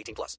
18 plus.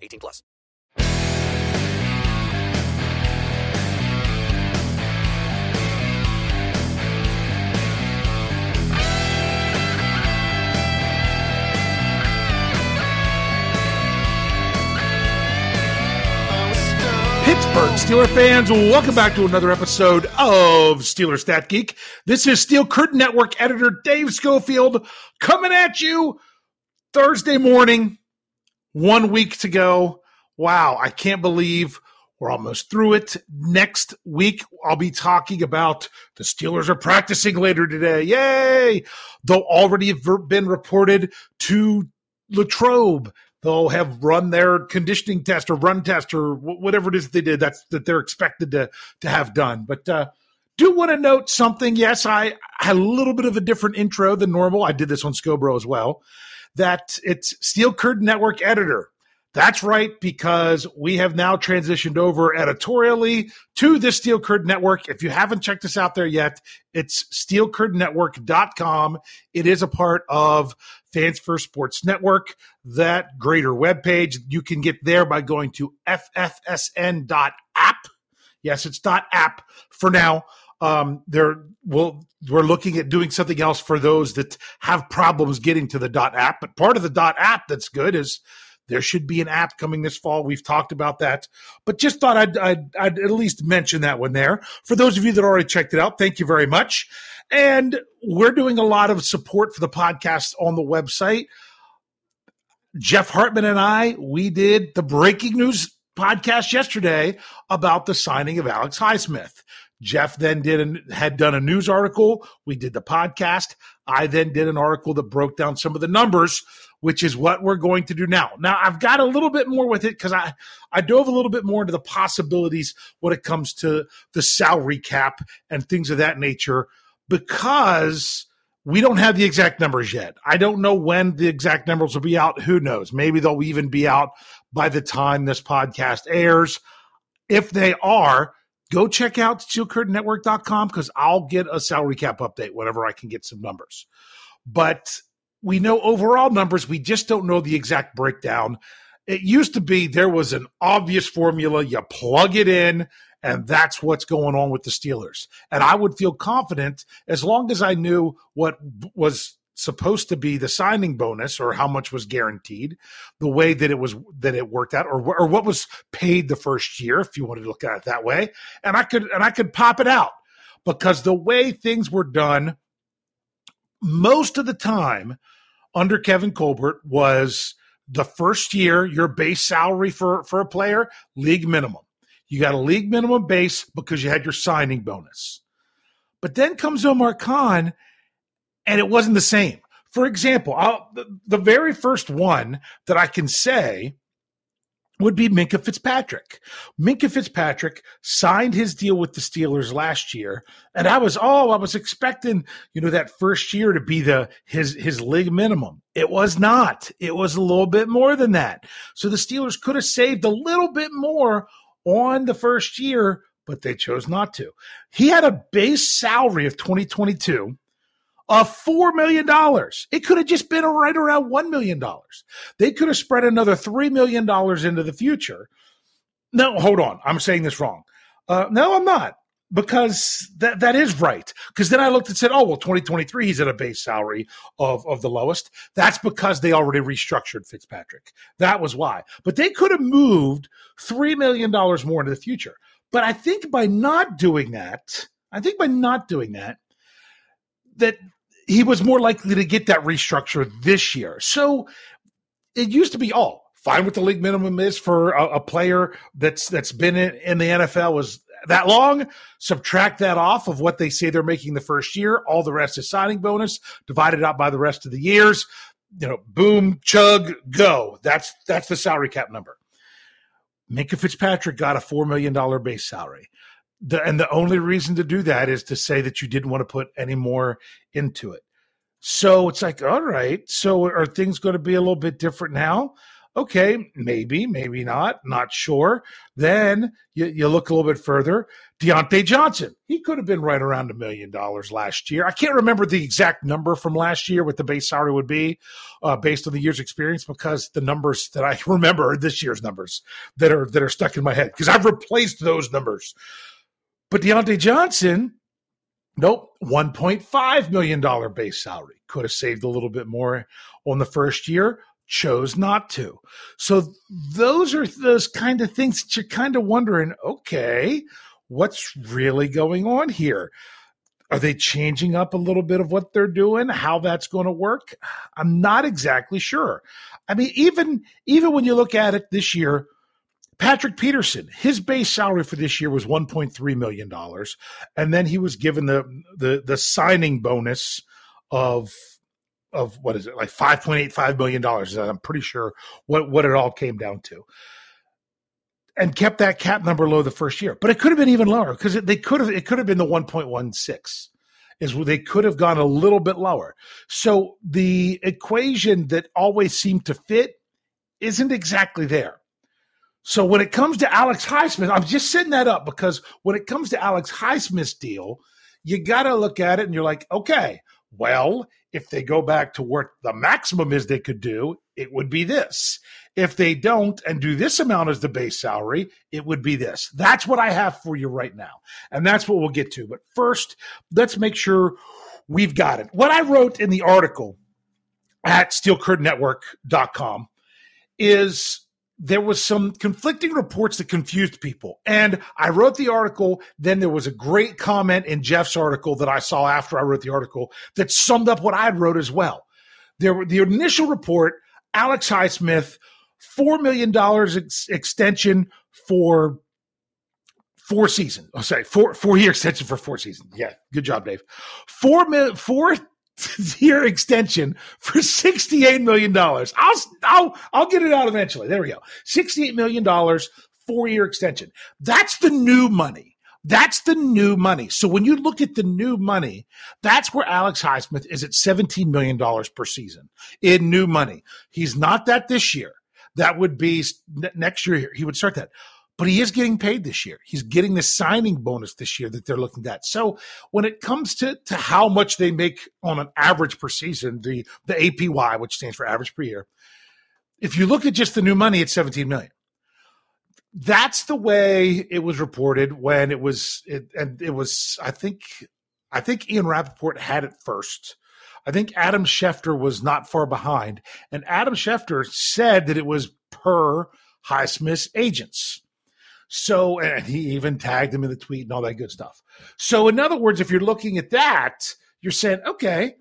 18 plus. Pittsburgh Steeler fans, welcome back to another episode of Steeler Stat Geek. This is Steel Curtain Network editor Dave Schofield coming at you Thursday morning, one week to go. Wow, I can't believe we're almost through it. Next week, I'll be talking about the Steelers are practicing later today. Yay! They'll already have been reported to Latrobe they'll have run their conditioning test or run test or whatever it is they did that's that they're expected to to have done but uh do want to note something yes i had a little bit of a different intro than normal i did this on scobro as well that it's steel curtain network editor that's right, because we have now transitioned over editorially to the Steel Curtain Network. If you haven't checked us out there yet, it's steelcurtainnetwork.com. It is a part of Fans First Sports Network, that greater webpage. You can get there by going to ffsn.app. Yes, it's .app for now. Um, there will we're looking at doing something else for those that have problems getting to the dot .app. But part of the dot .app that's good is there should be an app coming this fall. We've talked about that, but just thought I'd, I'd, I'd at least mention that one there. For those of you that already checked it out, thank you very much. And we're doing a lot of support for the podcast on the website. Jeff Hartman and I, we did the breaking news podcast yesterday about the signing of Alex Highsmith. Jeff then did and had done a news article. We did the podcast. I then did an article that broke down some of the numbers which is what we're going to do now. Now, I've got a little bit more with it because I, I dove a little bit more into the possibilities when it comes to the salary cap and things of that nature because we don't have the exact numbers yet. I don't know when the exact numbers will be out. Who knows? Maybe they'll even be out by the time this podcast airs. If they are, go check out steelcurtainnetwork.com because I'll get a salary cap update whenever I can get some numbers. But we know overall numbers. We just don't know the exact breakdown. It used to be there was an obvious formula. You plug it in, and that's what's going on with the Steelers. And I would feel confident as long as I knew what was supposed to be the signing bonus or how much was guaranteed, the way that it was that it worked out, or or what was paid the first year, if you wanted to look at it that way. And I could and I could pop it out because the way things were done most of the time under Kevin Colbert was the first year, your base salary for, for a player, league minimum. You got a league minimum base because you had your signing bonus. But then comes Omar Khan, and it wasn't the same. For example, the, the very first one that I can say would be Minkah Fitzpatrick. Minkah Fitzpatrick signed his deal with the Steelers last year, and I was oh, I was expecting you know that first year to be the his his league minimum. It was not. It was a little bit more than that. So the Steelers could have saved a little bit more on the first year, but they chose not to. He had a base salary of 2022 of $4 million. It could have just been right around $1 million. They could have spread another $3 million into the future. No, hold on. I'm saying this wrong. Uh, no, I'm not because that that is right. Because then I looked and said, oh well, 2023 he's at a base salary of of the lowest. That's because they already restructured Fitzpatrick. That was why. But they could have moved three million dollars more into the future. But I think by not doing that, I think by not doing that, that he was more likely to get that restructure this year. So it used to be all. Oh, fine with the league minimum is for a, a player that's that's been in, in, the NFL was that long. Subtract that off of what they say they're making the first year. All the rest is signing bonus divided out by the rest of the years. You know, boom, chug, go. That's that's the salary cap number. Minkah Fitzpatrick got a four million dollar base salary. The, and the only reason to do that is to say that you didn't want to put any more into it. So it's like, all right, so are things going to be a little bit different now? Okay, maybe, maybe not, not sure. Then you, you look a little bit further. Diontae Johnson, he could have been right around a million dollars last year. I can't remember the exact number from last year, what the base salary would be uh, based on the year's experience, because the numbers that I remember are this year's numbers that are that are stuck in my head because I've replaced those numbers. But Diontae Johnson, nope, $1.5 million base salary. Could have saved a little bit more on the first year, chose not to. So those are those kind of things that you're kind of wondering, okay, what's really going on here? Are they changing up a little bit of what they're doing? How that's going to work? I'm not exactly sure. I mean, even even when you look at it this year, Patrick Peterson, his base salary for this year was $1.3 million. And then he was given the, the, the signing bonus of, of what is it, like $5.85 million. I'm pretty sure what, what it all came down to. And kept that cap number low the first year. But it could have been even lower because they could have, it could have been the 1.16 is they could have gone a little bit lower. So the equation that always seemed to fit isn't exactly there. So when it comes to Alex Highsmith, I'm just setting that up because when it comes to Alex Highsmith's deal, you got to look at it and you're like, okay, well, if they go back to what the maximum is they could do, it would be this. If they don't and do this amount as the base salary, it would be this. That's what I have for you right now. And that's what we'll get to. But first, let's make sure we've got it. What I wrote in the article at steelcurtainnetwork.com is there was some conflicting reports that confused people. And I wrote the article. Then there was a great comment in Jeff's article that I saw after I wrote the article that summed up what I had wrote as well. There were the initial report, Alex Highsmith, $4 million ex- extension for four seasons. Oh, sorry, four, four year extension for four seasons. Yeah. Good job, Dave. Four million, four year extension for $68 million. I'll, I'll, I'll get it out eventually. There we go. $68 million, four year extension. That's the new money. That's the new money. So when you look at the new money, that's where Alex Highsmith is at $17 million per season in new money. He's not that this year. That would be next year. He would start that but he is getting paid this year. He's getting the signing bonus this year that they're looking at. So when it comes to to how much they make on an average per season, the the APY, which stands for average per year, if you look at just the new money, it's 17 million. That's the way it was reported when it was it, and it was I think I think Ian Rapoport had it first. I think Adam Schefter was not far behind. And Adam Schefter said that it was per Highsmith's agents. So, and he even tagged him in the tweet and all that good stuff. So, in other words, if you're looking at that, you're saying, okay,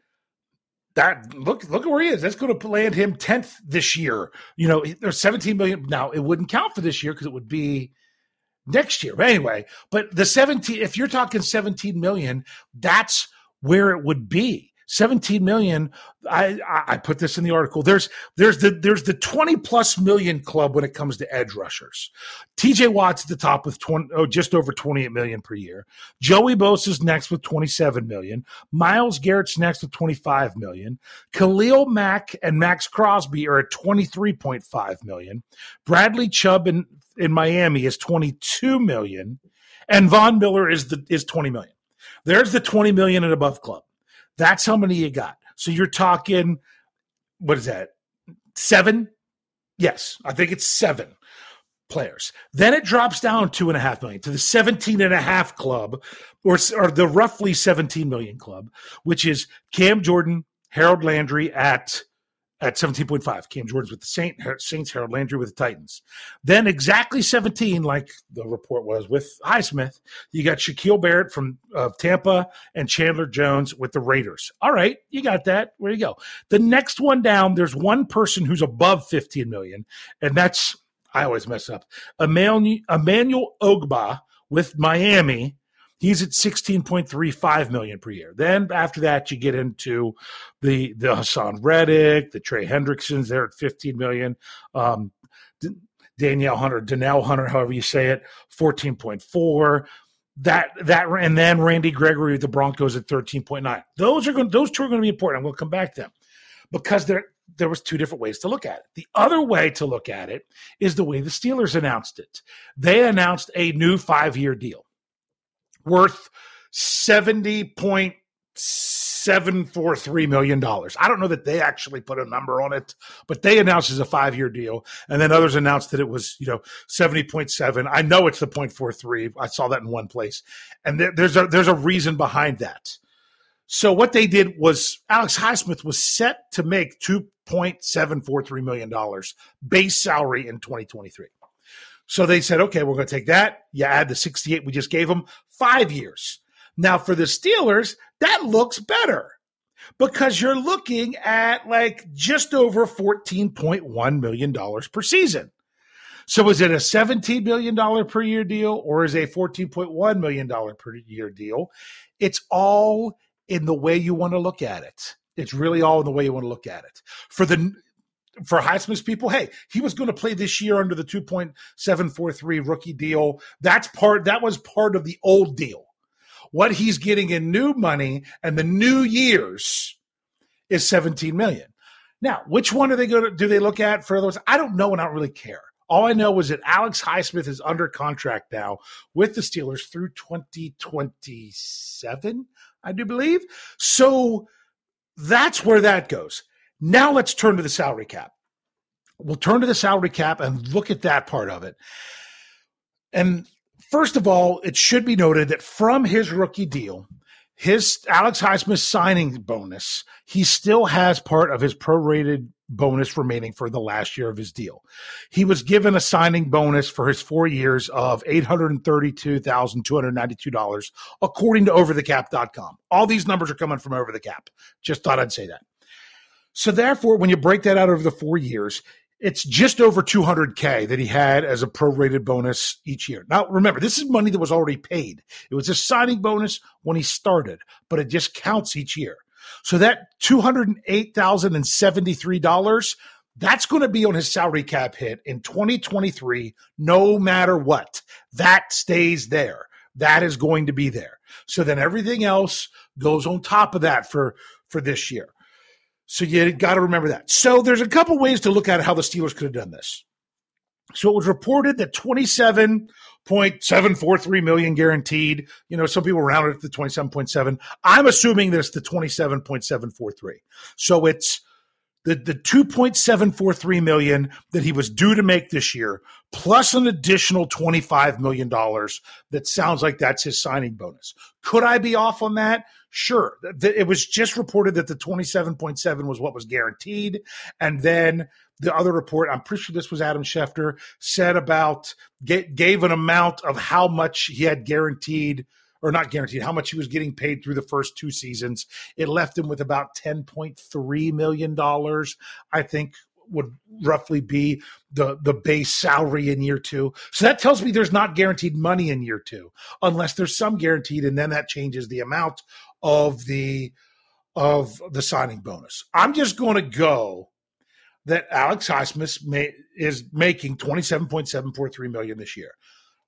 that look look at where he is. That's going to land him tenth this year. You know, there's 17 million. Now it wouldn't count for this year because it would be next year. But anyway, but the 17, if you're talking 17 million, that's where it would be. 17 million. I, I put this in the article. There's there's the there's the 20 plus million club when it comes to edge rushers. TJ Watt's at the top with 20 oh, just over 28 million per year. Joey Bosa's next with 27 million. Myles Garrett's next with 25 million. Khalil Mack and Maxx Crosby are at 23.5 million. Bradley Chubb in, in Miami is 22 million. And Von Miller is the is 20 million. There's the 20 million and above club. That's how many you got. So you're talking, what is that? Seven? Yes, I think it's seven players. Then it drops down two and a half million to the 17 and a half club, or, or the roughly 17 million club, which is Cam Jordan, Harold Landry at at 17.5. Cam Jordan's with the Saint, Saints, Harold Landry with the Titans. Then exactly 17, like the report was with Highsmith, you got Shaquil Barrett from uh, Tampa and Chandler Jones with the Raiders. All right, you got that. Where you go? The next one down, there's one person who's above 15 million, and that's, I always mess up, Emmanuel, Emmanuel Ogbah with Miami He's at 16.35 million per year. Then after that, you get into the the Haason Reddick, the Trey Hendricksons. They're at 15 million. Um, Danielle Hunter, Danielle Hunter, however you say it, 14.4. That that and then Randy Gregory with the Broncos at 13.9. Those are going those two are going to be important. I'm going to come back to them because there there was two different ways to look at it. The other way to look at it is the way the Steelers announced it. They announced a new five year deal worth seventy point seven four three million dollars. I don't know that they actually put a number on it, but they announced as a five year deal, and then others announced that it was you know seventy point seven. I know it's the point four three. I saw that in one place, and there's a there's a reason behind that. So what they did was Alex Highsmith was set to make two point seven four three million dollars base salary in twenty twenty three. So they said, okay, we're going to take that. You add the 68 we just gave them, five years. Now for the Steelers, that looks better because you're looking at like just over $14.1 million per season. So is it a $17 million per year deal or is a $14.1 million per year deal? It's all in the way you want to look at it. It's really all in the way you want to look at it. For the for Highsmith's people, hey, he was going to play this year under the 2.743 rookie deal. That's part that was part of the old deal. What he's getting in new money and the new years is 17 million. Now, which one are they going to do they look at for those? I don't know and I don't really care. All I know is that Alex Highsmith is under contract now with the Steelers through 2027, I do believe. So that's where that goes. Now let's turn to the salary cap. We'll turn to the salary cap and look at that part of it. And first of all, it should be noted that from his rookie deal, his Alex Highsmith signing bonus, he still has part of his prorated bonus remaining for the last year of his deal. He was given a signing bonus for his four years of $832,292, according to overthecap.com. All these numbers are coming from over the cap. Just thought I'd say that. So therefore, when you break that out over the four years, it's just over 200k that he had as a prorated bonus each year. Now, remember, this is money that was already paid. It was a signing bonus when he started, but it just counts each year. So that $208,073, that's going to be on his salary cap hit in 2023 no matter what. That stays there. That is going to be there. So then everything else goes on top of that for for this year. So you got to remember that. So there's a couple ways to look at how the Steelers could have done this. So it was reported that 27.743 million guaranteed. You know, some people rounded it to 27.7. I'm assuming this the 27.743. So it's the the 2.743 million that he was due to make this year plus an additional 25 million dollars that sounds like that's his signing bonus. Could I be off on that? Sure. It was just reported that the 27.7 was what was guaranteed. And then the other report, I'm pretty sure this was Adam Schefter, said about, gave an amount of how much he had guaranteed or not guaranteed, how much he was getting paid through the first two seasons. It left him with about $10.3 million, I think would roughly be the the base salary in year two. So that tells me there's not guaranteed money in year two, unless there's some guaranteed, and then that changes the amount of the of the signing bonus. I'm just going to go that Alex Highsmith may, is making 27.743 million this year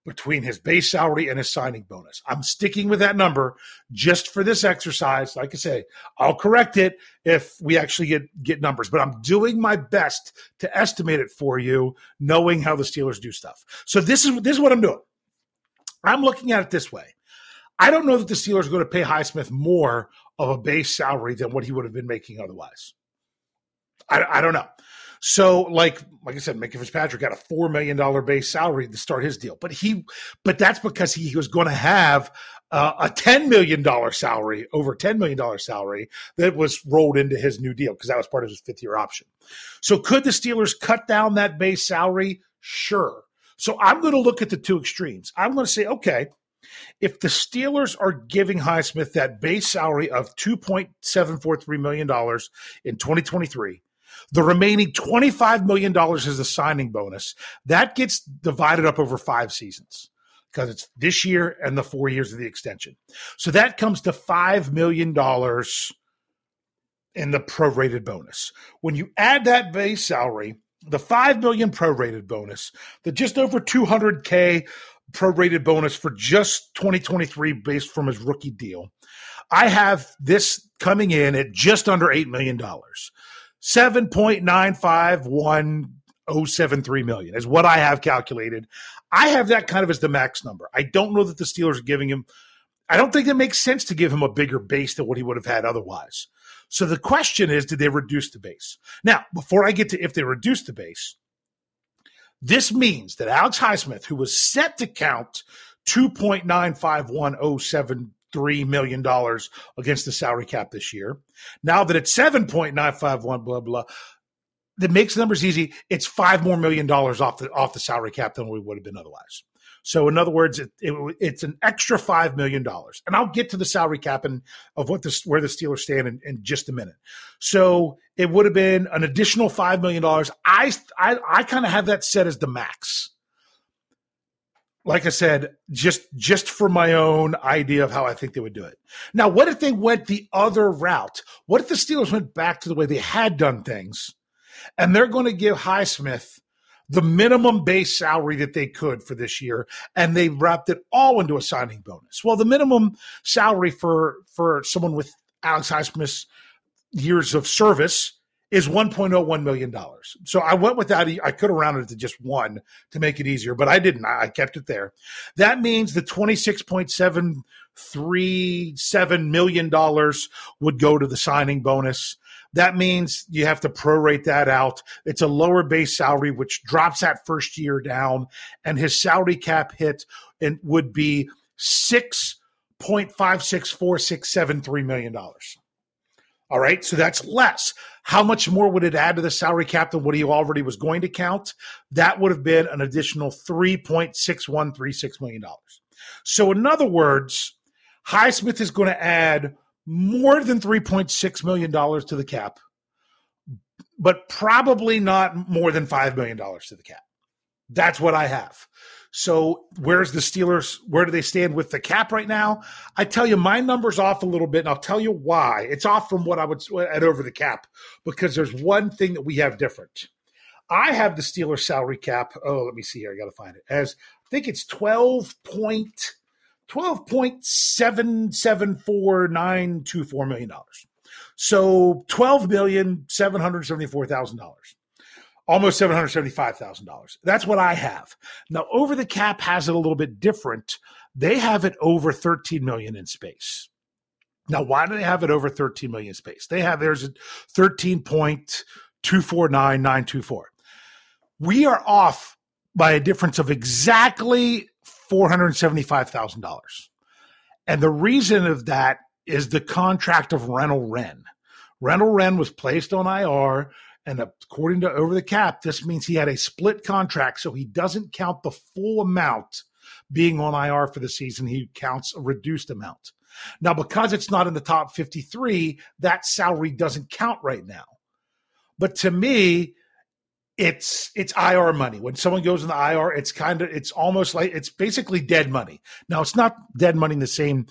between his base salary and his signing bonus. I'm sticking with that number just for this exercise. Like I say, I'll correct it if we actually get get numbers, but I'm doing my best to estimate it for you, knowing how the Steelers do stuff. So this is this is what I'm doing. I'm looking at it this way. I don't know that the Steelers are going to pay Highsmith more of a base salary than what he would have been making otherwise. I, I don't know. So, like, like I said, Minkah Fitzpatrick got a four million dollar base salary to start his deal, but he, but that's because he was going to have uh, a ten million dollar salary, over ten million dollar salary that was rolled into his new deal because that was part of his fifth year option. So, could the Steelers cut down that base salary? Sure. So, I'm going to look at the two extremes. I'm going to say, okay, if the Steelers are giving Highsmith that base salary of $2.743 million in 2023, the remaining $25 million is a signing bonus. That gets divided up over five seasons because it's this year and the four years of the extension. So that comes to $5 million in the prorated bonus. When you add that base salary, the 5 million prorated bonus, the just over 200k prorated bonus for just 2023 based from his rookie deal. I have this coming in at just under $8 million. 7.951073 million is what I have calculated. I have that kind of as the max number. I don't know that the Steelers are giving him I don't think it makes sense to give him a bigger base than what he would have had otherwise. So the question is, did they reduce the base? Now, before I get to if they reduced the base, this means that Alex Highsmith, who was set to count two point nine five one oh seven. $3 million against the salary cap this year. Now that it's 7.951, blah, blah, that makes the numbers easy. It's five more million dollars off the, off the salary cap than we would have been otherwise. So in other words, it, it, it's an extra five million dollars, and I'll get to the salary cap and of what this where the Steelers stand in, in just a minute. So it would have been an additional five million dollars. I I, I kind of have that set as the max like I said, just just for my own idea of how I think they would do it. Now, what if they went the other route? What if the Steelers went back to the way they had done things, and they're going to give Highsmith the minimum base salary that they could for this year, and they wrapped it all into a signing bonus? Well, the minimum salary for for someone with Alex Highsmith's years of service is $1.01 million. So I went with that. I could have rounded it to just one to make it easier, but I didn't. I kept it there. That means the $26.737 million would go to the signing bonus. That means you have to prorate that out. It's a lower base salary, which drops that first year down, and his salary cap hit and would be six point five six four six seven three million dollars. All right. So that's less. How much more would it add to the salary cap than what he already was going to count? That would have been an additional $3.6136 million. So, in other words, Highsmith is going to add more than $3.6 million to the cap, but probably not more than $5 million to the cap. That's what I have. So where's the Steelers? Where do they stand with the cap right now? I tell you, my number's off a little bit, and I'll tell you why. It's off from what I would at over the cap because there's one thing that we have different. I have the Steelers salary cap. Oh, let me see here. I got to find it. As I think it's 12 point, 12.774924 million dollars. So $12,774,000 almost $775,000. That's what I have. Now over the cap has it a little bit different. They have it over 13 million in space. Now why do they have it over 13 million in space? They have theirs at 13.249924. We are off by a difference of exactly $475,000. And the reason of that is the contract of Renell Wren. Renell Wren was placed on IR and according to over the cap, this means he had a split contract, so he doesn't count the full amount being on IR for the season, he counts a reduced amount. Now, because it's not in the top 53, that salary doesn't count right now. But to me, it's it's IR money. When someone goes in the IR, it's kind of it's almost like it's basically dead money. Now it's not dead money in the same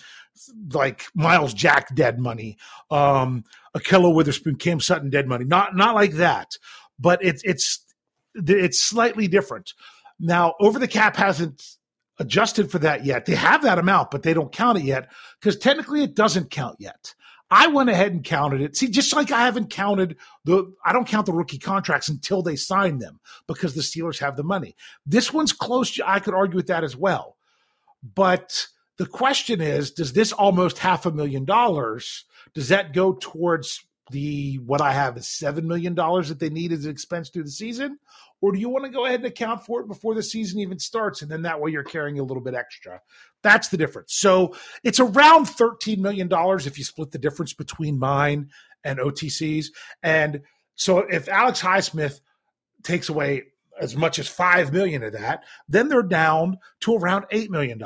like Myles Jack dead money, um, Ahkello Witherspoon, Cam Sutton dead money. Not not like that, but it's it's it's slightly different. Now over the cap hasn't adjusted for that yet. They have that amount, but they don't count it yet because technically it doesn't count yet. I went ahead and counted it. See, just like I haven't counted the, I don't count the rookie contracts until they sign them because the Steelers have the money. This one's close. I could argue with that as well. But the question is, does this almost half a million dollars, does that go towards the, what I have is $7 million that they need as an expense through the season? Or do you want to go ahead and account for it before the season even starts? And then that way you're carrying a little bit extra. That's the difference. So it's around $13 million if you split the difference between mine and OTC's. And so if Alex Highsmith takes away as much as 5 million of that, then they're down to around $8 million.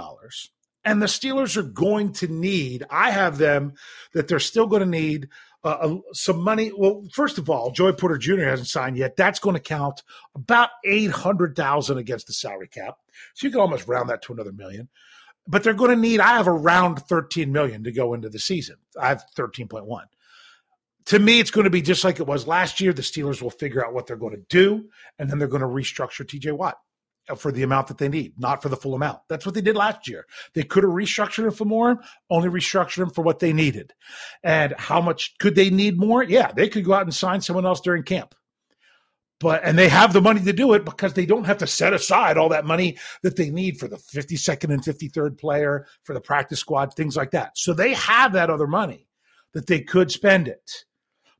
And the Steelers are going to need, I have them that they're still going to need uh, some money. Well, first of all, Joey Porter Jr. hasn't signed yet. That's going to count about eight hundred thousand against the salary cap, so you can almost round that to another million. But they're going to need. I have around thirteen million to go into the season. I have thirteen point one. To me, it's going to be just like it was last year. The Steelers will figure out what they're going to do, and then they're going to restructure T.J. Watt for the amount that they need, not for the full amount. That's what they did last year. They could have restructured him for more, only restructured him for what they needed. And how much could they need more? Yeah, they could go out and sign someone else during camp. But and they have the money to do it because they don't have to set aside all that money that they need for the 52nd and 53rd player, for the practice squad, things like that. So they have that other money that they could spend it.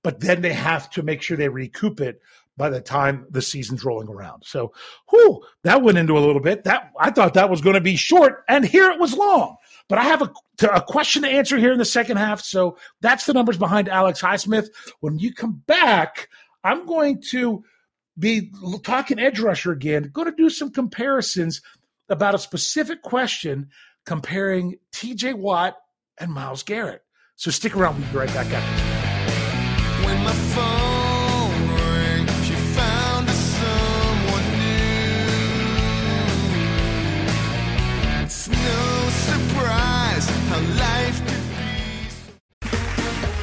But then they have to make sure they recoup it by the time the season's rolling around. So, whew, that went into a little bit. That I thought that was going to be short, and here it was long. But I have a, a question to answer here in the second half. So that's the numbers behind Alex Highsmith. When you come back, I'm going to be talking edge rusher again. Going to do some comparisons about a specific question comparing T.J. Watt and Myles Garrett. So stick around. We'll be right back after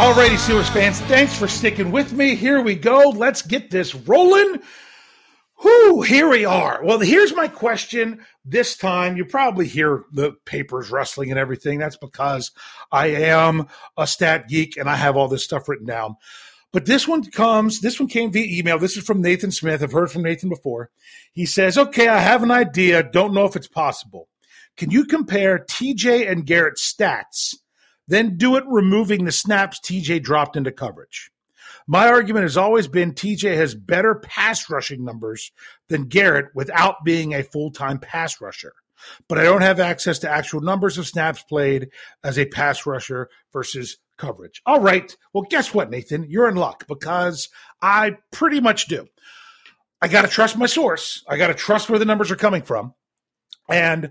Alrighty, Steelers fans, thanks for sticking with me. Here we go. Let's get this rolling. Whoo, here we are. Well, here's my question. This time, you probably hear the papers rustling and everything. That's because I am a stat geek and I have all this stuff written down. But this one comes, this one came via email. This is from Nathan Smith. I've heard from Nathan before. He says, Okay, I have an idea. Don't know if it's possible. Can you compare TJ and Garrett's stats, then do it removing the snaps TJ dropped into coverage? My argument has always been TJ has better pass rushing numbers than Garrett without being a full time pass rusher. But I don't have access to actual numbers of snaps played as a pass rusher versus coverage. All right. Well, guess what, Nathan? You're in luck because I pretty much do. I got to trust my source. I got to trust where the numbers are coming from. And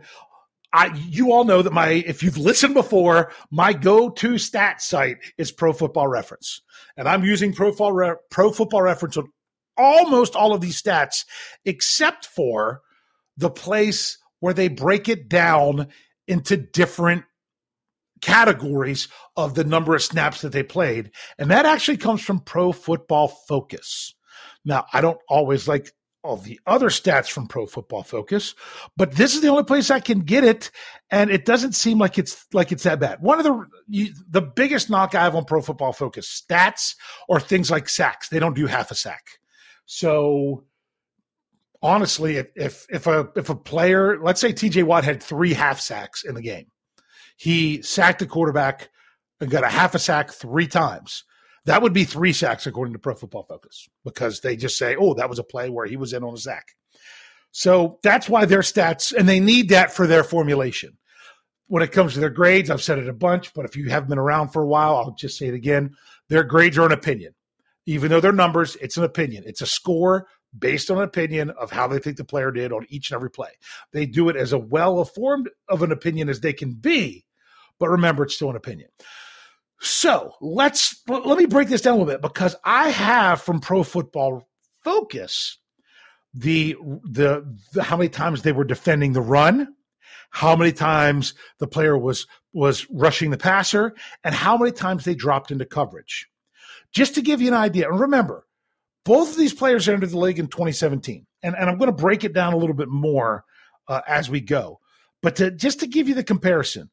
I, you all know that my, if you've listened before, my go-to stat site is Pro Football Reference, and I'm using Pro Football, Re- Pro Football Reference on almost all of these stats, except for the place where they break it down into different categories of the number of snaps that they played, and that actually comes from Pro Football Focus. Now, I don't always like all the other stats from Pro Football Focus, but this is the only place I can get it, and it doesn't seem like it's like it's that bad. One of the you, the biggest knock I have on Pro Football Focus stats or things like sacks. They don't do half a sack, so honestly, if if, if a if a player, let's say T.J. Watt had three half sacks in the game, he sacked the quarterback and got a half a sack three times that would be three sacks according to Pro Football Focus because they just say, oh, that was a play where he was in on a sack. So that's why their stats, and they need that for their formulation. When it comes to their grades, I've said it a bunch, but if you haven't been around for a while, I'll just say it again. Their grades are an opinion. Even though they're numbers, it's an opinion. It's a score based on an opinion of how they think the player did on each and every play. They do it as a well informed of an opinion as they can be, but remember, it's still an opinion. So let's let me break this down a little bit because I have from Pro Football Focus the, the the how many times they were defending the run, how many times the player was was rushing the passer, and how many times they dropped into coverage. Just to give you an idea, and remember, both of these players entered the league in 2017, and, and I'm going to break it down a little bit more uh, as we go. But to, just to give you the comparison,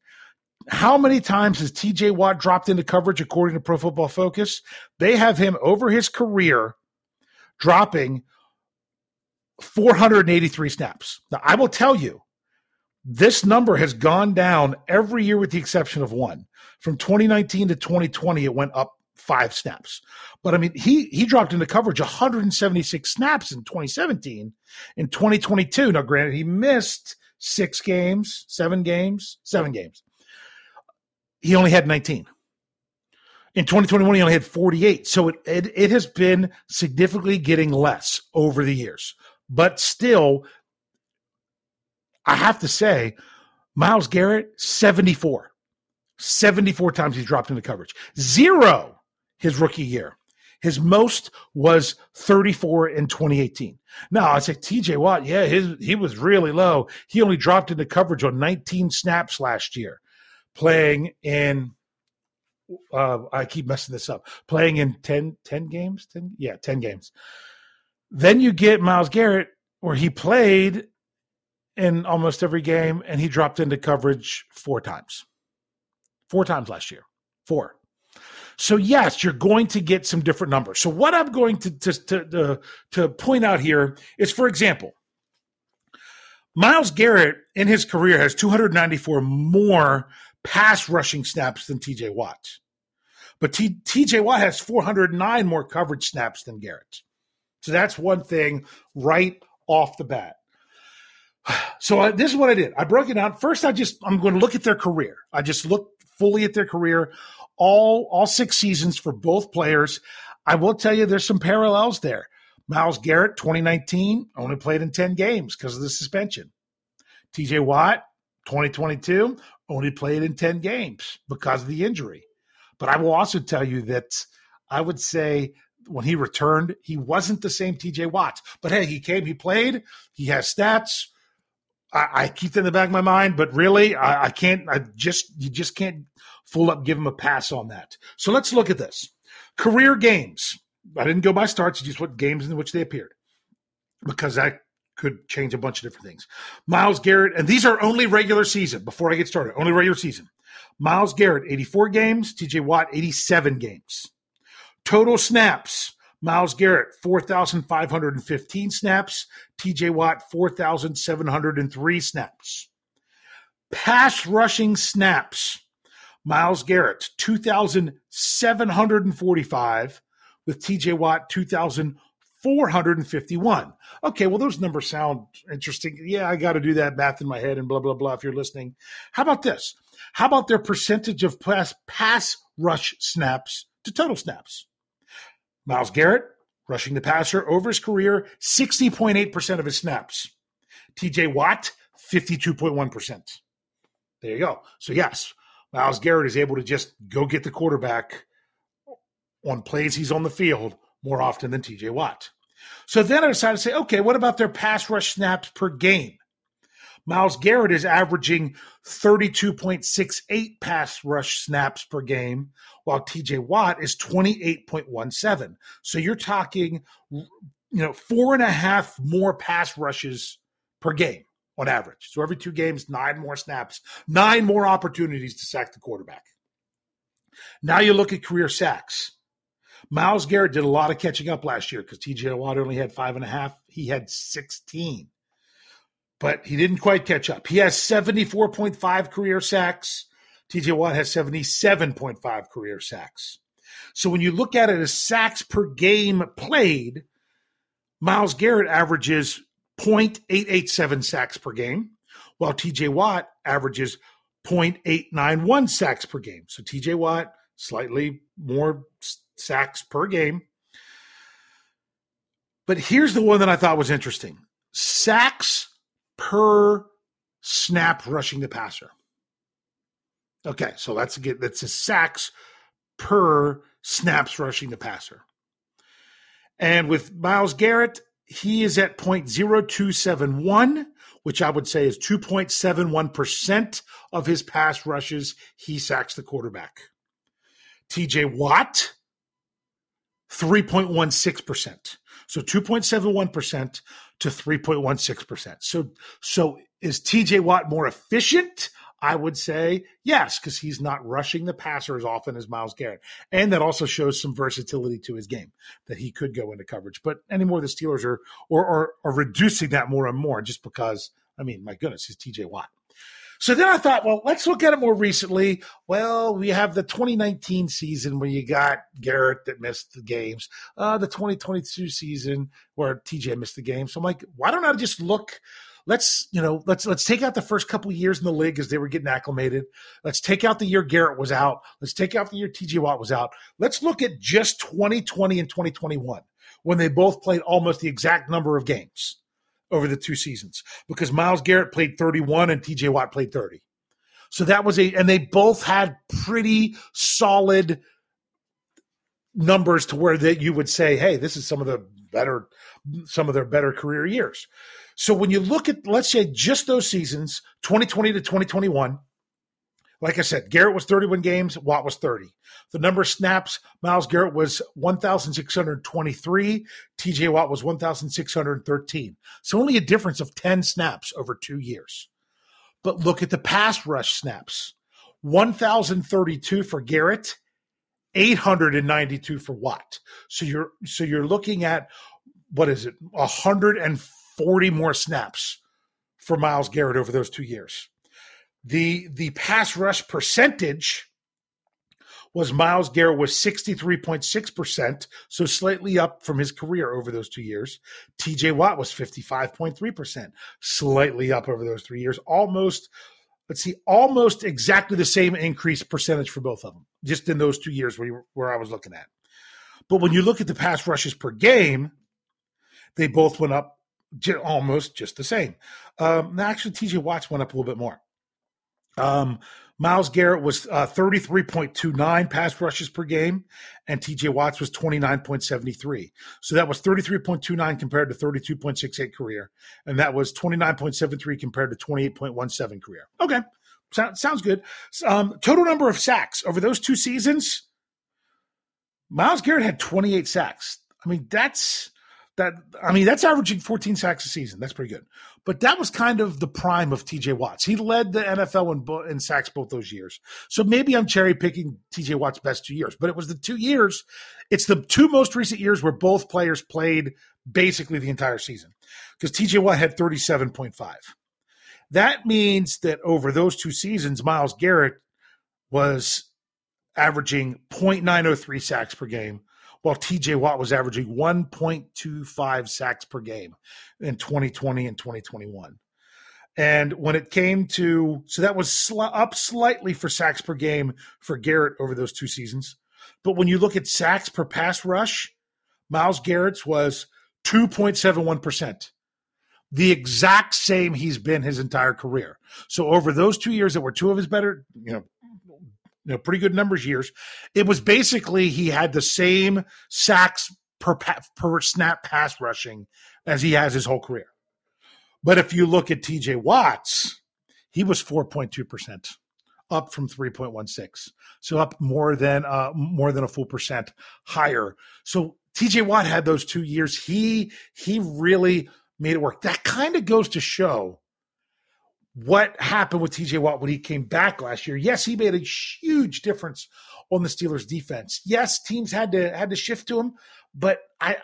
how many times has TJ Watt dropped into coverage according to Pro Football Focus? They have him over his career dropping 483 snaps. Now, I will tell you, this number has gone down every year with the exception of one. From 2019 to 2020, it went up five snaps. But I mean, he he dropped into coverage 176 snaps in 2017. In 2022, now granted, he missed six games, seven games, seven games he only had 19. In 2021, he only had 48. So it, it, it has been significantly getting less over the years. But still, I have to say, Myles Garrett, 74. 74 times he's dropped into coverage. Zero his rookie year. His most was 34 in 2018. Now I say TJ Watt, yeah, his he was really low. He only dropped into coverage on 19 snaps last year playing in uh, I keep messing this up. Playing in 10, 10 games, 10 yeah, 10 games. Then you get Myles Garrett where he played in almost every game and he dropped into coverage four times. Four times last year. Four. So yes, you're going to get some different numbers. So what I'm going to to, to, to point out here is, for example, Myles Garrett in his career has 294 more pass rushing snaps than TJ Watt. But TJ Watt has 409 more coverage snaps than Garrett. So that's one thing right off the bat. So I, this is what I did. I broke it down. First, I just I'm going to look at their career. I just looked fully at their career, all all six seasons for both players. I will tell you there's some parallels there. Myles Garrett, 2019, only played in 10 games because of the suspension. TJ Watt, 2022, only played in 10 games because of the injury. But I will also tell you that I would say when he returned, he wasn't the same TJ Watt. But hey, he came, he played, he has stats. I, I keep that in the back of my mind, but really, I, I can't. I just you just can't full up give him a pass on that. So let's look at this career games. I didn't go by starts, just what games in which they appeared, because that could change a bunch of different things. Myles Garrett, and these are only regular season. Before I get started, only regular season. Myles Garrett, 84 games. TJ Watt, 87 games. Total snaps. Myles Garrett, 4,515 snaps. TJ Watt, 4,703 snaps. Pass rushing snaps. Myles Garrett, 2,745, with TJ Watt, 2,451. Okay, well, those numbers sound interesting. Yeah, I got to do that math in my head and blah, blah, blah if you're listening. How about this? How about their percentage of pass, pass rush snaps to total snaps? Myles Garrett, rushing the passer over his career, 60.8% of his snaps. TJ Watt, 52.1%. There you go. So, yes, Myles Garrett is able to just go get the quarterback on plays he's on the field more often than TJ Watt. So then I decided to say, okay, what about their pass rush snaps per game? Myles Garrett is averaging 32.68 pass rush snaps per game, while TJ Watt is 28.17. So you're talking, you know, four and a half more pass rushes per game on average. So every two games, nine more snaps, nine more opportunities to sack the quarterback. Now you look at career sacks. Myles Garrett did a lot of catching up last year because TJ Watt only had five and a half. He had 16, but he didn't quite catch up. He has 74.5 career sacks. TJ Watt has 77.5 career sacks. So when you look at it as sacks per game played, Myles Garrett averages 0.887 sacks per game, while TJ Watt averages 0.891 sacks per game. So TJ Watt slightly more sacks per game. But here's the one that I thought was interesting sacks per snap rushing the passer. Okay, so that's a, that's a sacks per snaps rushing the passer. And with Myles Garrett, he is at 0.0271, which I would say is 2.71% of his pass rushes. He sacks the quarterback. TJ Watt, 3.16%. So 2.71% to 3.16%. So so is TJ Watt more efficient? I would say yes, because he's not rushing the passer as often as Myles Garrett. And that also shows some versatility to his game that he could go into coverage. But anymore, the Steelers are or are, are reducing that more and more just because, I mean, my goodness, he's TJ Watt. So then I thought, well, let's look at it more recently. Well, we have the 2019 season where you got Garrett that missed the games, uh, the 2022 season where TJ missed the game. So I'm like, why don't I just look? Let's you know, let's let's take out the first couple years in the league as they were getting acclimated. Let's take out the year Garrett was out. Let's take out the year TJ Watt was out. Let's look at just 2020 and 2021 when they both played almost the exact number of games over the two seasons because Myles Garrett played 31 and TJ Watt played 30. So that was a, and they both had pretty solid numbers to where that you would say, hey, this is some of the better, some of their better career years. So when you look at, let's say, just those seasons, 2020 to 2021, like I said, Garrett was 31 games, Watt was 30. The number of snaps, Myles Garrett was 1,623, TJ Watt was 1,613. So only a difference of 10 snaps over two years. But look at the pass rush snaps 1,032 for Garrett, 892 for Watt. So you're so you're looking at what is it, 140 more snaps for Myles Garrett over those two years. The the pass rush percentage was Myles Garrett was 63.6%, so slightly up from his career over those two years. TJ Watt was 55.3%, slightly up over those three years. Almost, let's see, almost exactly the same increase percentage for both of them, just in those two years where, where I was looking at. But when you look at the pass rushes per game, they both went up almost just the same. Um, actually, TJ Watts went up a little bit more. Um, Myles Garrett was uh, 33.29 pass rushes per game, and TJ Watts was 29.73. So that was 33.29 compared to 32.68 career, and that was 29.73 compared to 28.17 career. Okay, so, sounds good. Um, total number of sacks over those two seasons, Myles Garrett had 28 sacks. I mean, that's that. I mean, that's averaging 14 sacks a season. That's pretty good. But that was kind of the prime of TJ Watts. He led the NFL in, in sacks both those years. So maybe I'm cherry picking TJ Watts' best two years, but it was the two years. It's the two most recent years where both players played basically the entire season because TJ Watt had 37.5. That means that over those two seasons, Myles Garrett was averaging 0.903 sacks per game, while TJ Watt was averaging 1.25 sacks per game in 2020 and 2021. And when it came to, so that was sl- up slightly for sacks per game for Garrett over those two seasons. But when you look at sacks per pass rush, Myles Garrett's was 2.71%, the exact same he's been his entire career. So over those two years that were two of his better, you know, you know, pretty good numbers years. It was basically he had the same sacks per per snap pass rushing as he has his whole career. But if you look at TJ Watts, he was 4.2%, up from 3.16. So up more than uh, more than a full percent higher. So TJ Watt had those two years. He he really made it work. That kind of goes to show what happened with TJ Watt when he came back last year. Yes, he made a huge difference on the Steelers defense. Yes, teams had to had to shift to him, but I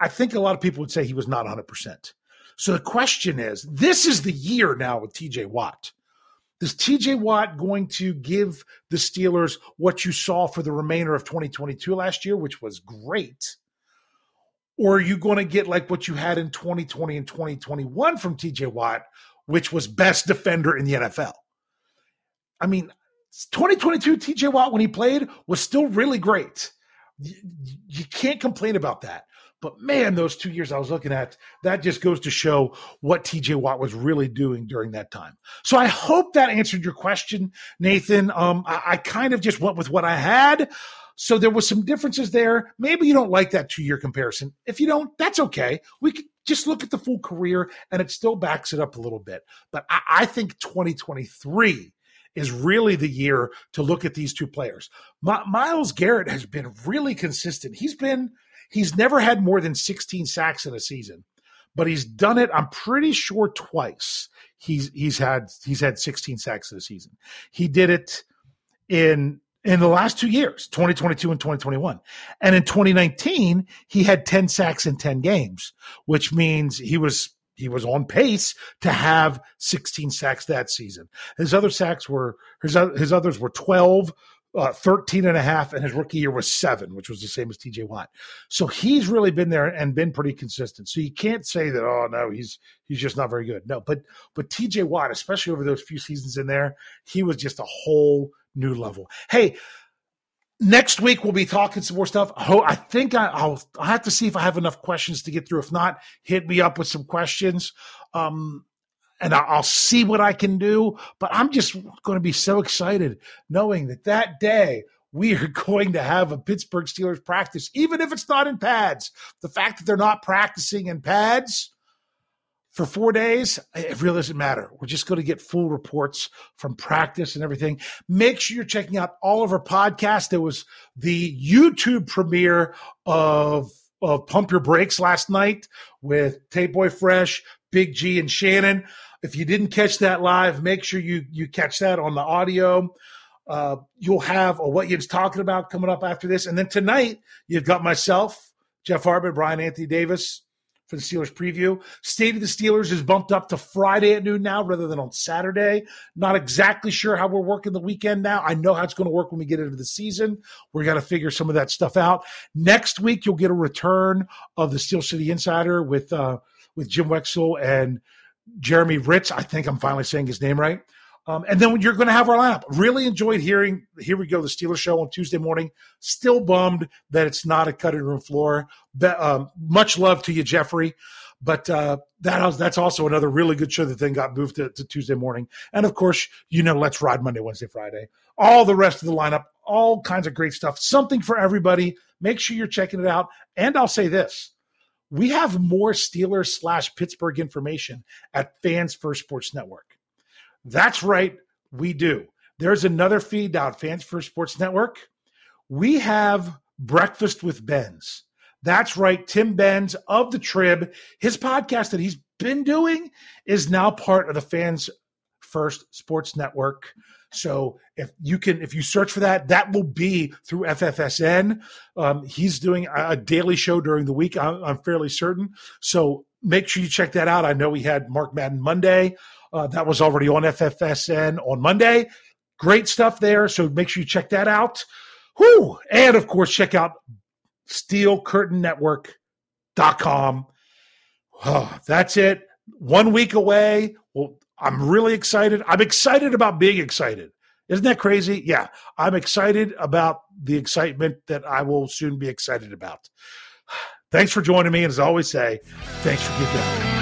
I think a lot of people would say he was not 100%. So the question is, this is the year now with TJ Watt. Is TJ Watt going to give the Steelers what you saw for the remainder of 2022 last year, which was great? Or are you going to get like what you had in 2020 and 2021 from TJ Watt, which was best defender in the NFL. I mean, 2022 TJ Watt when he played was still really great. You, you can't complain about that. But man, those two years I was looking at, that just goes to show what TJ Watt was really doing during that time. So I hope that answered your question, Nathan. Um, I, I kind of just went with what I had. So there was some differences there. Maybe you don't like that two year comparison. If you don't, that's okay. We could just look at the full career and it still backs it up a little bit. But I, I think 2023 is really the year to look at these two players. My, Myles Garrett has been really consistent. He's been, he's never had more than 16 sacks in a season, but he's done it, I'm pretty sure twice. He's, he's had, he's had 16 sacks in a season. He did it in in the last two years, 2022 and 2021. And in 2019, he had 10 sacks in 10 games, which means he was he was on pace to have 16 sacks that season. His other sacks were his his others were 12, uh, 13 and a half, and his rookie year was seven, which was the same as TJ Watt. So he's really been there and been pretty consistent. So you can't say that, oh no, he's he's just not very good. No, but but TJ Watt, especially over those few seasons in there, he was just a whole new level. Hey, next week we'll be talking some more stuff. I think I, will I'll have to see if I have enough questions to get through. If not, hit me up with some questions. Um, and I'll see what I can do. But I'm just going to be so excited knowing that that day we are going to have a Pittsburgh Steelers practice, even if it's not in pads. The fact that they're not practicing in pads for four days, it really doesn't matter. We're just going to get full reports from practice and everything. Make sure you're checking out all of our podcasts. There was the YouTube premiere of, of Pump Your Brakes last night with Tape Boy Fresh, Big G, and Shannon. If you didn't catch that live, make sure you you catch that on the audio. Uh, you'll have a what you're talking about coming up after this, and then tonight you've got myself, Jeff Hartman, Brian Anthony Davis for the Steelers preview. State of the Steelers is bumped up to Friday at noon now rather than on Saturday. Not exactly sure how we're working the weekend now. I know how it's going to work when we get into the season. We're going to figure some of that stuff out. Next week, you'll get a return of the Steel City Insider with uh, with Jim Wexell and Jeremy Hritz. I think I'm finally saying his name right. Um, and then you're going to have our lineup. Really enjoyed hearing. Here we go, the Steelers show on Tuesday morning. Still bummed that it's not a cutting room floor. Be, um, much love to you, Jeffrey. But uh, that that's also another really good show that then got moved to, to Tuesday morning. And of course, you know, let's ride Monday, Wednesday, Friday. All the rest of the lineup, all kinds of great stuff. Something for everybody. Make sure you're checking it out. And I'll say this: we have more Steelers slash Pittsburgh information at Fans First Sports Network. That's right, we do. There's another feed out, Fans First Sports Network. We have Breakfast with Benz. That's right, Tim Benz of the Trib. His podcast that he's been doing is now part of the Fans First Sports Network. So if you can, if you search for that, that will be through FFSN. Um, he's doing a, daily show during the week. I'm, I'm, fairly certain. So make sure you check that out. I know we had Mark Madden Monday. Uh, that was already on FFSN on Monday. Great stuff there. So make sure you check that out. Whoo! And of course, check out steelcurtainnetwork.com. Oh, that's it. One week away. Well, I'm really excited. I'm excited about being excited. Isn't that crazy? Yeah, I'm excited about the excitement that I will soon be excited about. Thanks for joining me. And as I always say, thanks for getting out.